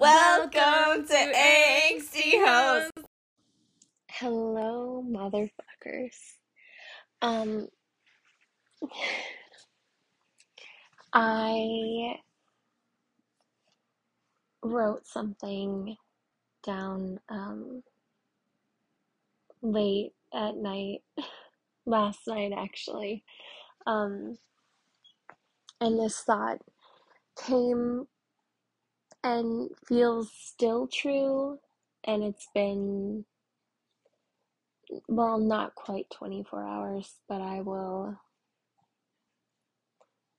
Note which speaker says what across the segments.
Speaker 1: Welcome to Angsty Hoes.
Speaker 2: Hello, motherfuckers. Um, I wrote something down um, late at night, last night actually. Um, and this thought came and feels still true, and it's been, well, not quite 24 hours, but I will.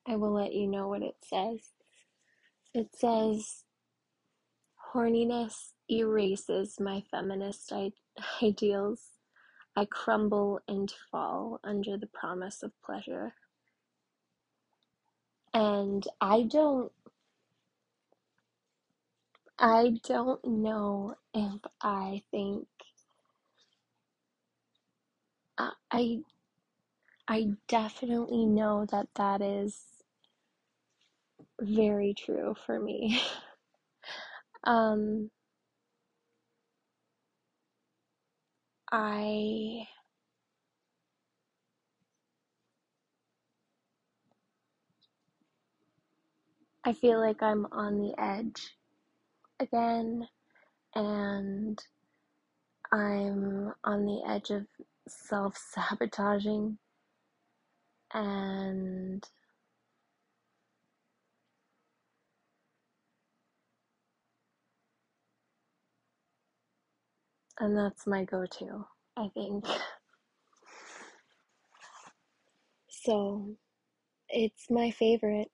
Speaker 2: I will let you know what it says. It says, Horniness erases my feminist I- ideals. I crumble and fall under the promise of pleasure. And I don't I don't know if I think I I, I definitely know that that is very true for me. um I I feel like I'm on the edge again and I'm on the edge of self sabotaging and and that's my go-to, I think. So, it's my favorite.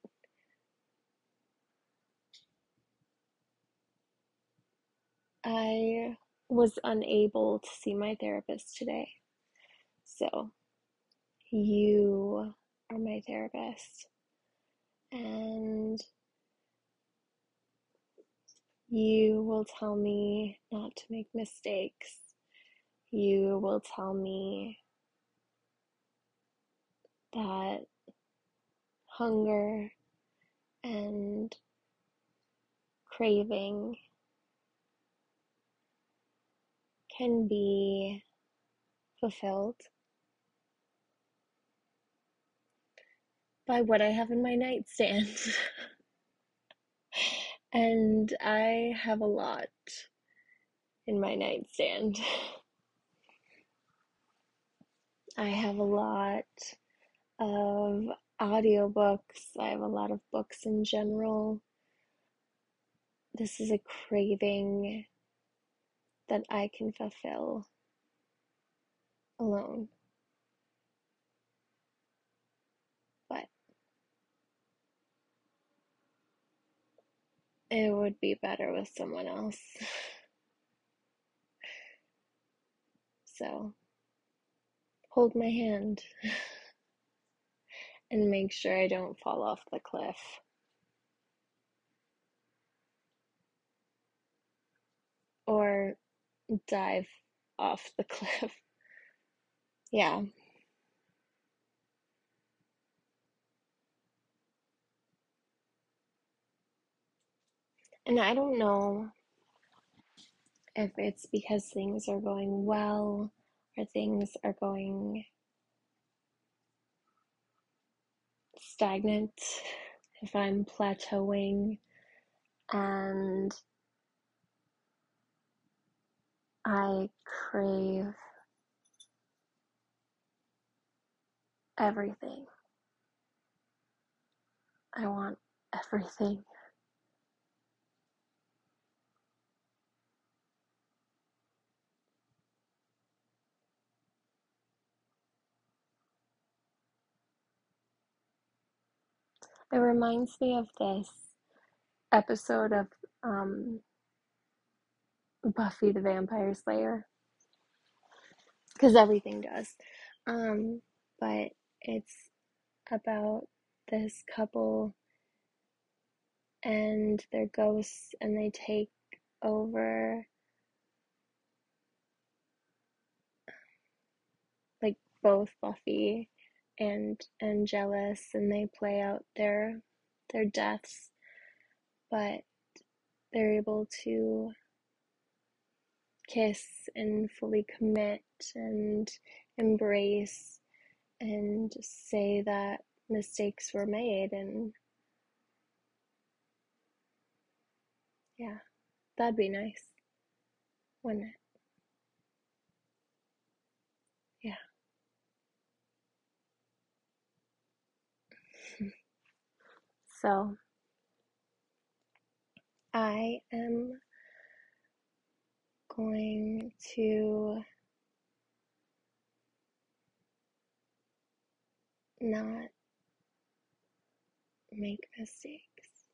Speaker 2: I was unable to see my therapist today. So, you are my therapist. And you will tell me not to make mistakes. You will tell me that hunger and craving can be fulfilled by what I have in my nightstand. and I have a lot in my nightstand. I have a lot of audiobooks, I have a lot of books in general. This is a craving that I can fulfill alone. But it would be better with someone else. So, hold my hand and make sure I don't fall off the cliff. Or dive off the cliff. Yeah. And I don't know if it's because things are going well or things are going stagnant, if I'm plateauing and I crave everything. I want everything. It reminds me of this episode of um, Buffy the Vampire Slayer. Because everything does. Um, but it's about this couple and their ghosts, and they take over like both Buffy and Angelus, and they play out their their deaths. But they're able to kiss and fully commit and embrace and say that mistakes were made and yeah that'd be nice wouldn't it? Yeah. So i am going to not make mistakes.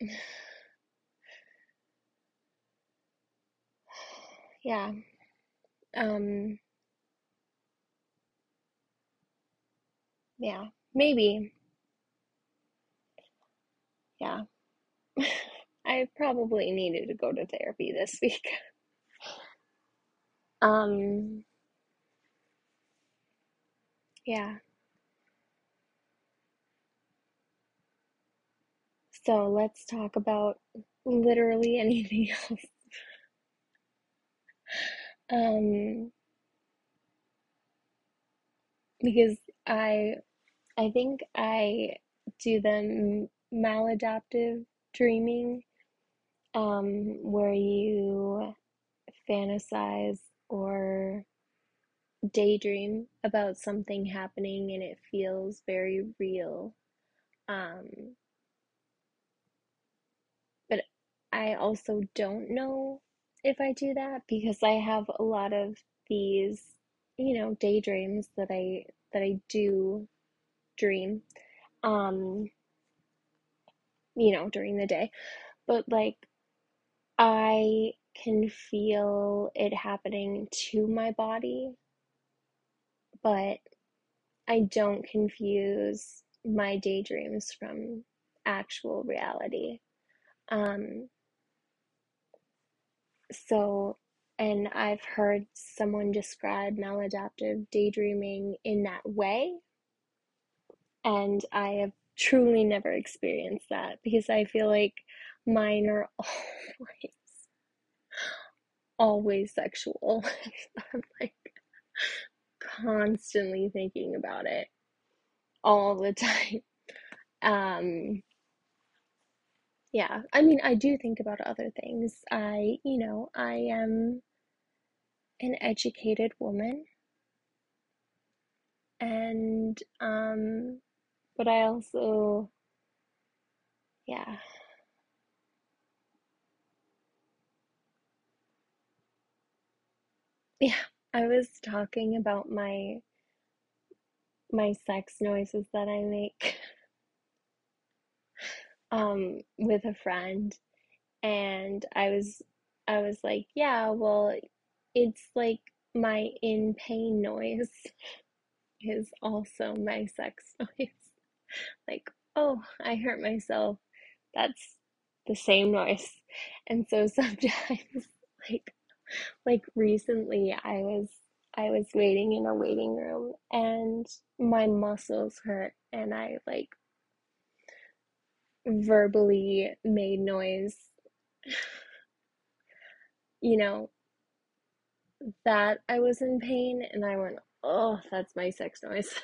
Speaker 2: yeah. Um yeah, maybe. Yeah. I probably needed to go to therapy this week. um yeah. So let's talk about literally anything else. Um because I I think I do the maladaptive dreaming um, where you fantasize or daydream about something happening and it feels very real. Um, but I also don't know if I do that because I have a lot of these, you know, daydreams that I that I do dream. Um, you know, during the day. But like I can feel it happening to my body, but I don't confuse my daydreams from actual reality. Um, so, and I've heard someone describe maladaptive daydreaming in that way, and I have truly never experienced that because I feel like mine are always always sexual. I'm like constantly thinking about it all the time. Um yeah, I mean I do think about other things. I, you know, I am an educated woman. And um but I also yeah. Yeah, I was talking about my my sex noises that I make um with a friend and I was I was like, yeah, well, it's like my in pain noise is also my sex noise. Like, oh, I hurt myself. That's the same noise. And so sometimes like like recently I was I was waiting in a waiting room and my muscles hurt and I like verbally made noise. You know that I was in pain and I went oh that's my sex noise.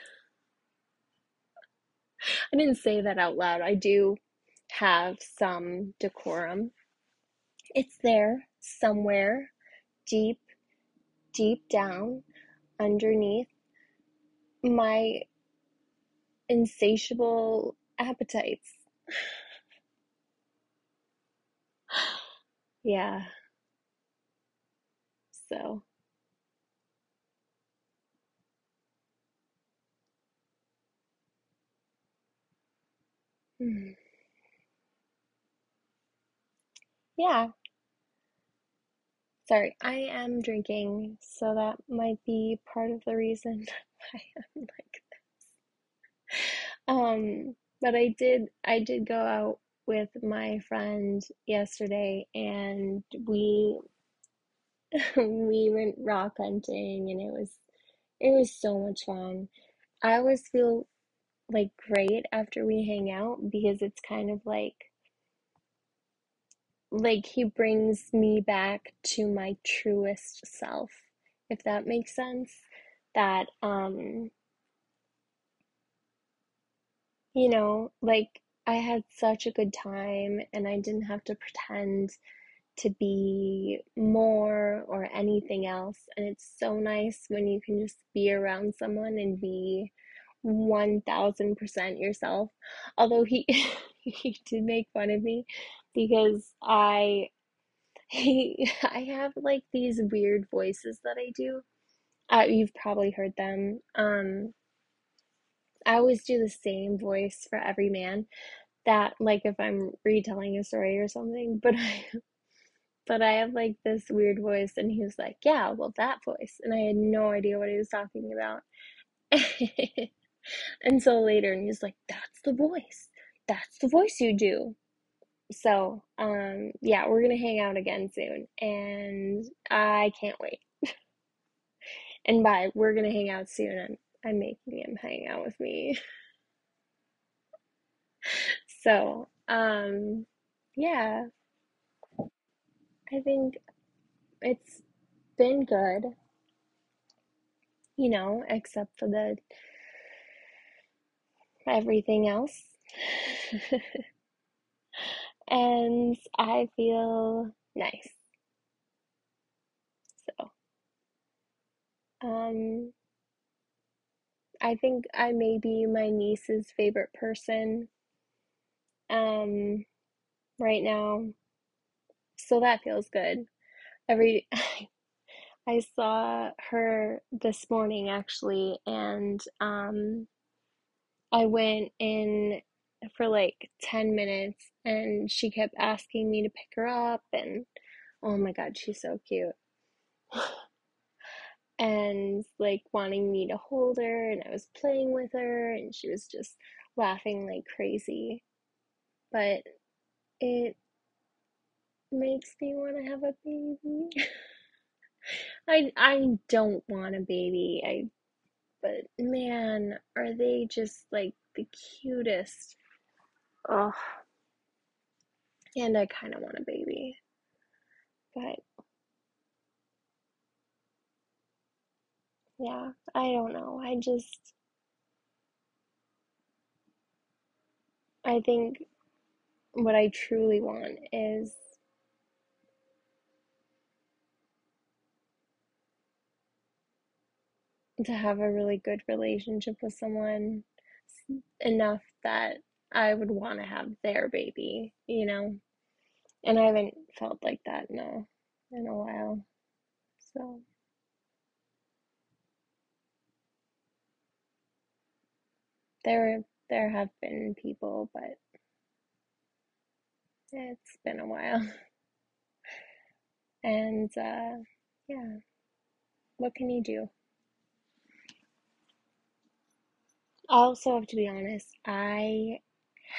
Speaker 2: I didn't say that out loud. I do have some decorum. It's there somewhere deep deep down underneath my insatiable appetites. yeah. So. Hmm. Yeah. Sorry, I am drinking, so that might be part of the reason I am like this. Um, but I did I did go out with my friend yesterday and we we went rock hunting and it was it was so much fun. I always feel like great after we hang out because it's kind of like like he brings me back to my truest self if that makes sense that um you know like I had such a good time and I didn't have to pretend to be more or anything else and it's so nice when you can just be around someone and be 1000% yourself although he he did make fun of me because I he I have like these weird voices that I do. Uh, you've probably heard them. Um, I always do the same voice for every man. That like if I'm retelling a story or something, but I but I have like this weird voice, and he was like, "Yeah, well that voice," and I had no idea what he was talking about. so later, and he's like, "That's the voice. That's the voice you do." So, um, yeah, we're gonna hang out again soon, and I can't wait. and by we're gonna hang out soon, I'm, making him hang out with me. so, um, yeah, I think it's been good, you know, except for the everything else. and I feel nice. So, um, I think I may be my niece's favorite person um, right now. So that feels good. Every I saw her this morning actually, and um, I went in for like 10 minutes and she kept asking me to pick her up and oh my god, she's so cute. And like wanting me to hold her and I was playing with her and she was just laughing like crazy. But it makes me want to have a baby. I I don't want a baby. I but man, are they just like the cutest? Oh. And I kind of want a baby. But yeah, I don't know. I just I think what I truly want is to have a really good relationship with someone enough that I would want to have their baby, you know? And I haven't felt like that in a, in a while. So. There, there have been people, but it's been a while. And, uh, yeah, what can you do? I also have to be honest, I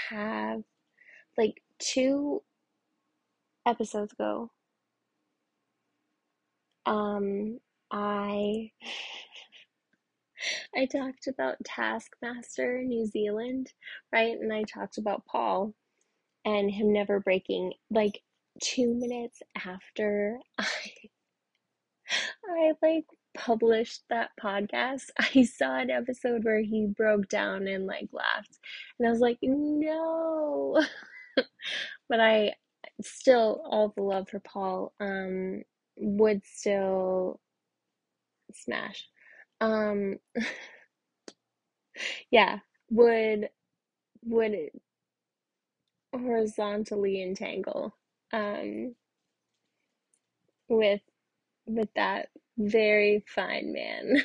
Speaker 2: have like two episodes ago, um, I I talked about Taskmaster New Zealand, right? And I talked about Paul and him never breaking like two minutes after I I like published that podcast, I saw an episode where he broke down and like laughed. And I was like, no. but I still all the love for Paul um would still smash. Um yeah, would would it horizontally entangle um with with that very fine man.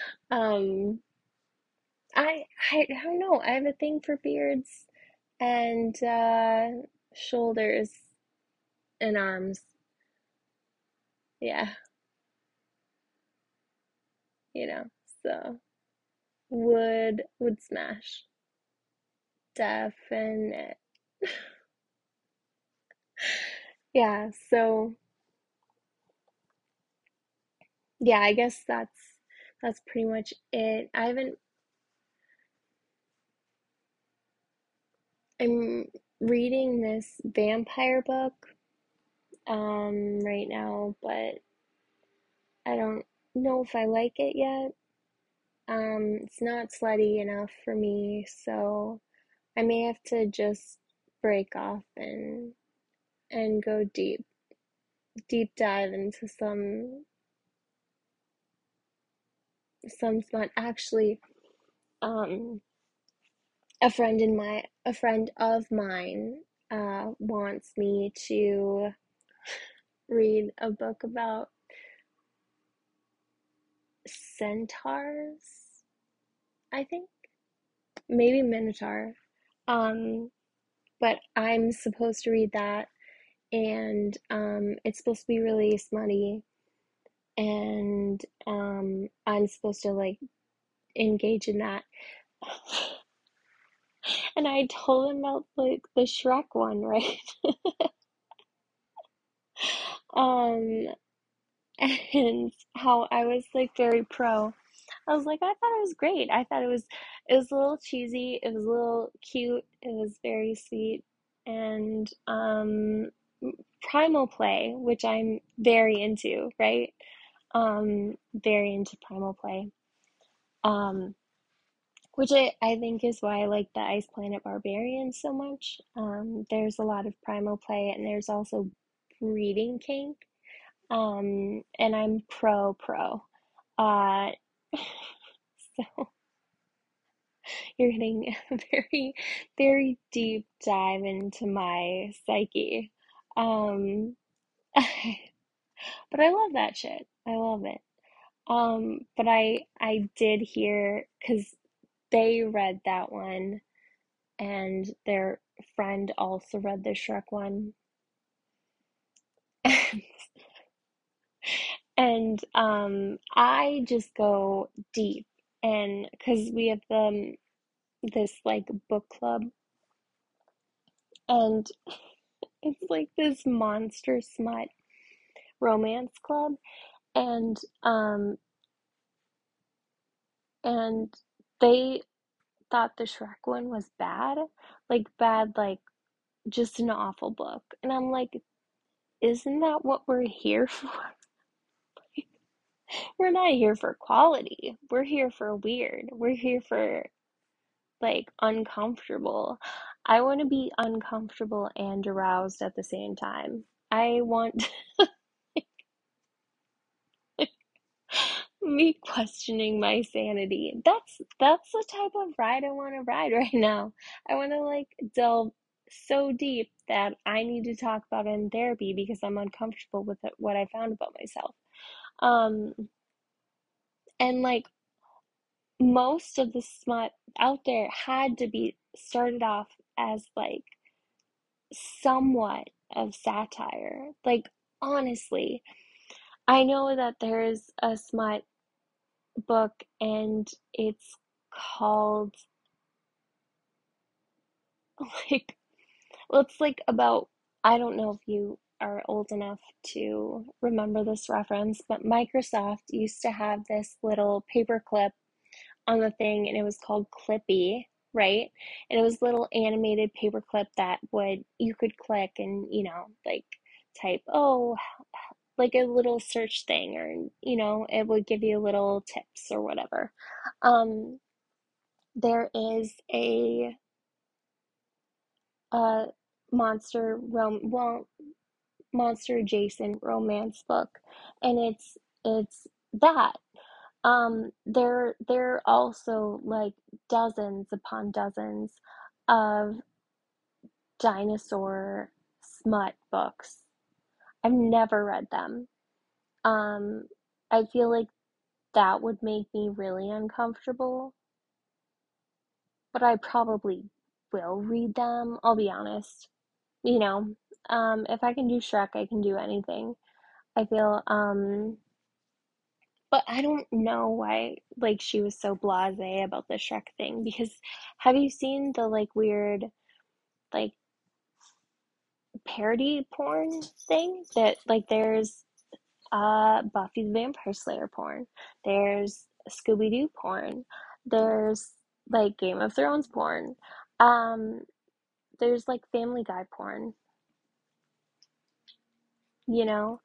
Speaker 2: um, I, I I don't know. I have a thing for beards and uh, shoulders and arms. Yeah. You know, so would would smash. Definite. yeah, so yeah, I guess that's that's pretty much it. I haven't I'm reading this vampire book um right now, but I don't know if I like it yet. Um, it's not slutty enough for me, so I may have to just break off and and go deep deep dive into some some smut. Actually, um, a friend in my a friend of mine uh wants me to read a book about centaurs, I think. Maybe Minotaur. Um, but I'm supposed to read that and um it's supposed to be really smutty and um I'm supposed to like engage in that. And I told him about like the Shrek one, right? Um and how I was like very pro. I was like, I thought it was great. I thought it was it was a little cheesy, it was a little cute, it was very sweet, and um primal play, which I'm very into, right? Um very into primal play. Um which I, I think is why I like the Ice Planet Barbarians so much. Um there's a lot of primal play and there's also breeding kink. Um and I'm pro pro. Uh so you're getting a very, very deep dive into my psyche. Um, but I love that shit. I love it. Um, but I I did hear because they read that one and their friend also read the Shrek one. And um I just go deep and because we have um this like book club. And it's like this monster smut romance club. And um and they thought the Shrek one was bad like bad like just an awful book. And I'm like isn't that what we're here for we're not here for quality we're here for weird we're here for like uncomfortable I want to be uncomfortable and aroused at the same time I want me questioning my sanity. That's that's the type of ride I want to ride right now. I want to like delve so deep that I need to talk about it in therapy because I'm uncomfortable with what I found about myself. Um, and like most of the smut out there had to be started off as like somewhat of satire. Like honestly, I know that there's a smut book and it's called like well it's like about I don't know if you are old enough to remember this reference, but Microsoft used to have this little paperclip on the thing and it was called Clippy, right? And it was a little animated paperclip that would you could click and, you know, like type, oh, like a little search thing or you know it would give you little tips or whatever um there is a a monster rom well monster adjacent romance book and it's it's that um there there are also like dozens upon dozens of dinosaur smut books i've never read them um i feel like that would make me really uncomfortable, but I probably will read them. I'll be honest. You know, um, if I can do Shrek, I can do anything. I feel, um, but I don't know why, like, she was so blasé about the Shrek thing because have you seen the, like, weird, like, parody porn thing that, like, there's uh, Buffy the Vampire Slayer porn. There's Scooby Doo porn. There's like Game of Thrones porn. Um, there's like Family Guy porn. You know,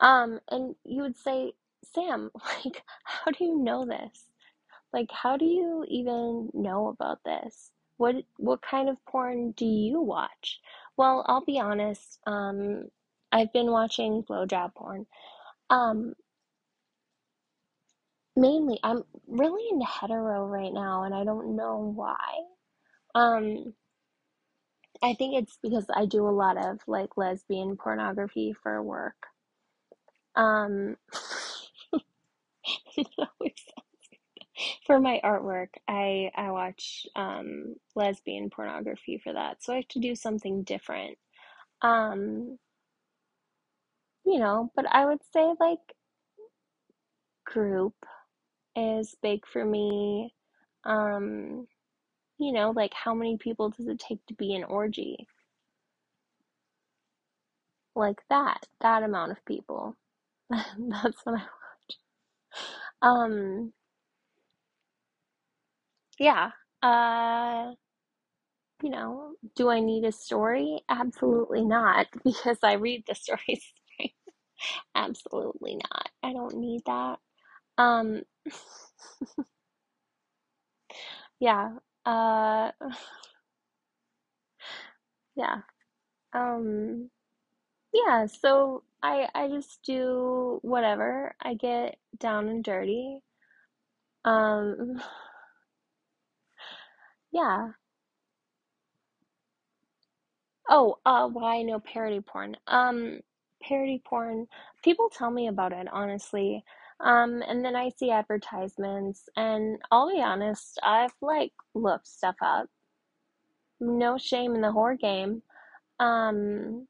Speaker 2: um, and you would say, Sam, like, how do you know this? Like, how do you even know about this? What what kind of porn do you watch? Well, I'll be honest. Um, I've been watching blowjob porn. Um, mainly, I'm really into hetero right now, and I don't know why. Um, I think it's because I do a lot of like lesbian pornography for work. Um, for my artwork, I I watch um lesbian pornography for that, so I have to do something different. Um, you know, but I would say like group is big for me. Um, you know, like how many people does it take to be an orgy? Like that, that amount of people. That's what I watch. Um, yeah. Uh, you know, do I need a story? Absolutely not, because I read the stories. Absolutely not. I don't need that. Um, yeah. Uh, yeah. Um, yeah, so I I just do whatever. I get down and dirty. Um, yeah. Oh, uh, why no parody porn? Um, parody porn, people tell me about it, honestly. Um, and then I see advertisements, and I'll be honest, I've like looked stuff up. No shame in the whore game. Um,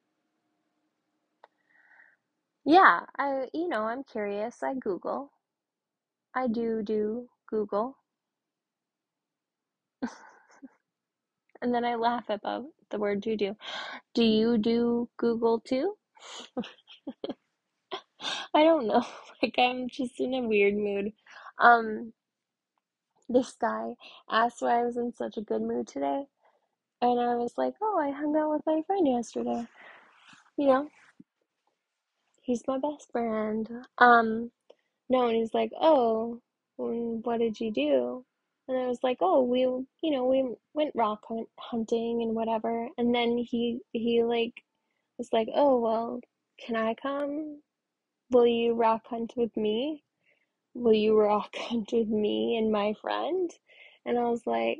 Speaker 2: yeah, I, you know, I'm curious. I Google. I do do Google. And then I laugh about the word do do. Do you do Google too? I don't know. Like I'm just in a weird mood. Um, this guy asked why I was in such a good mood today, and I was like, "Oh, I hung out with my friend yesterday." You know, he's my best friend. Um, no, and he's like, "Oh, what did you do?" And I was like, "Oh, we, you know, we went rock hunt hunting and whatever." And then he he like was like, "Oh, well, can I come? Will you rock hunt with me? Will you rock hunt with me and my friend?" And I was like,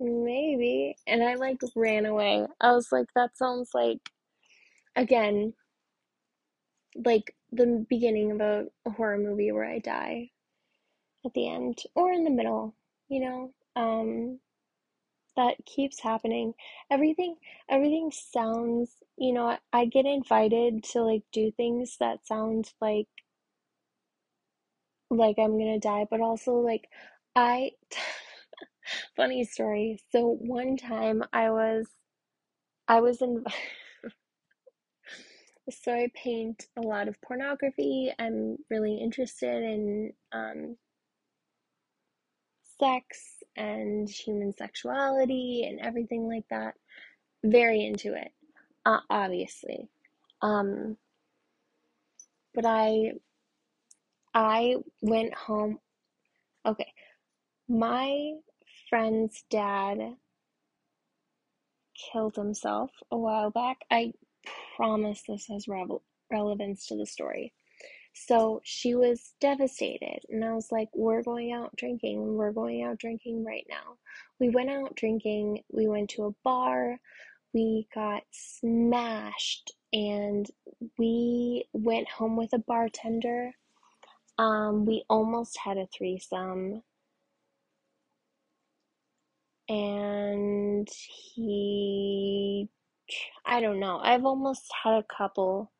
Speaker 2: "Maybe." And I like ran away. I was like, "That sounds like again like the beginning of a, horror movie where I die at the end or in the middle, you know? Um that keeps happening. Everything everything sounds, you know, I, get invited to like do things that sound like like I'm gonna die, but also like I funny story. So one time I was I was in so I paint a lot of pornography. I'm really interested in um sex and human sexuality and everything like that. Very into it, uh, obviously. Um, but I I went home. Okay, my friend's dad killed himself a while back. I promise this has revel- relevance to the story. So she was devastated, and I was like, We're going out drinking. We're going out drinking right now. We went out drinking. We went to a bar. We got smashed, and we went home with a bartender. Um, we almost had a threesome, and he, I don't know. I've almost had a couple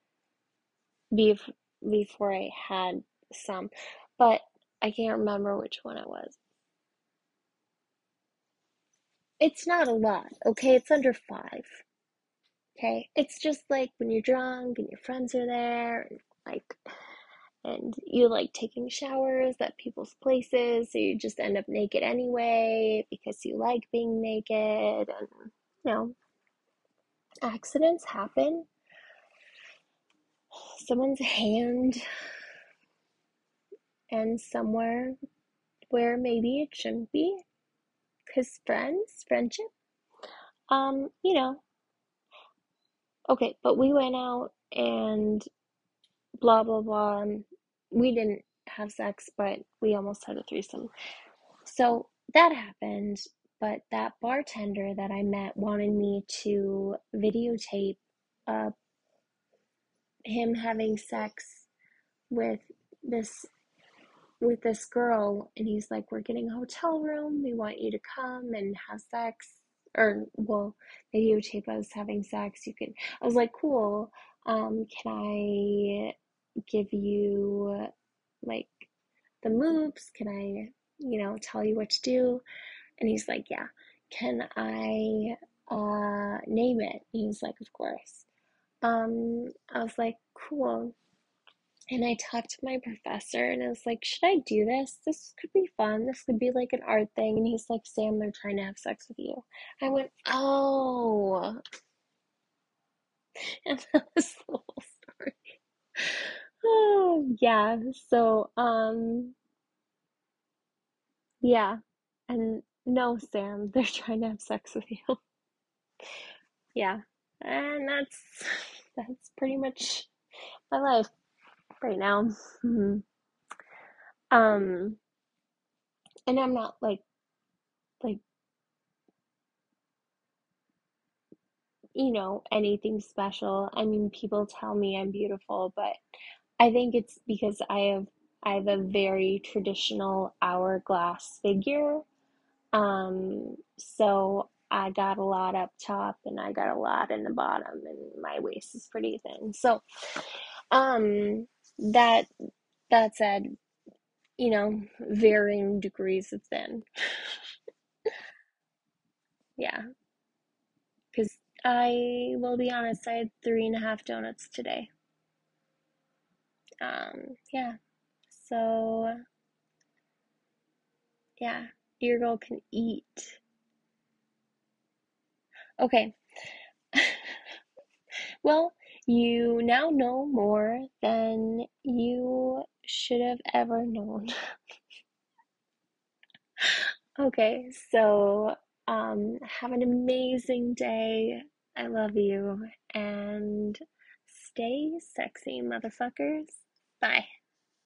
Speaker 2: bef- before I had some, but I can't remember which one it was. It's not a lot, okay? It's under five, okay? It's just like when you're drunk and your friends are there, and like and you like taking showers at people's places, so you just end up naked anyway because you like being naked, and you know, accidents happen. Someone's hand and somewhere where maybe it shouldn't be because friends, friendship, um, you know. Okay, but we went out and blah blah blah. We didn't have sex, but we almost had a threesome. So that happened, but that bartender that I met wanted me to videotape uh, him having sex with this with this girl and he's like we're getting a hotel room. We want you to come and have sex. Or well videotape us having sex. You can i was like cool. Um can i give you like the moves? Can i you know tell you what to do? And he's like yeah. Can i uh name it? He's like of course um i was like cool and I talked to my professor and I was like, should I do this? This could be fun. This could be like an art thing. And he's like, Sam, they're trying to have sex with you. I went, oh. And that was the whole story. Oh, yeah. So, um, yeah. And no, Sam, they're trying to have sex with you. yeah. And that's that's pretty much my life right now. Mm-hmm. Um, and I'm not like, like, you know, anything special. I mean, people tell me I'm beautiful, but I think it's because I have I have a very traditional hourglass figure. Um, so I got a lot up top and I got a lot in the bottom and my waist is pretty thin. So, um, that that said, you know, varying degrees of thin. yeah. Because I will be honest, I had three and a half donuts today. Um, yeah. So, yeah, your girl can eat. Okay. well, you now know more than you should have ever known. okay, so um, have an amazing day. I love you and stay sexy, motherfuckers. Bye.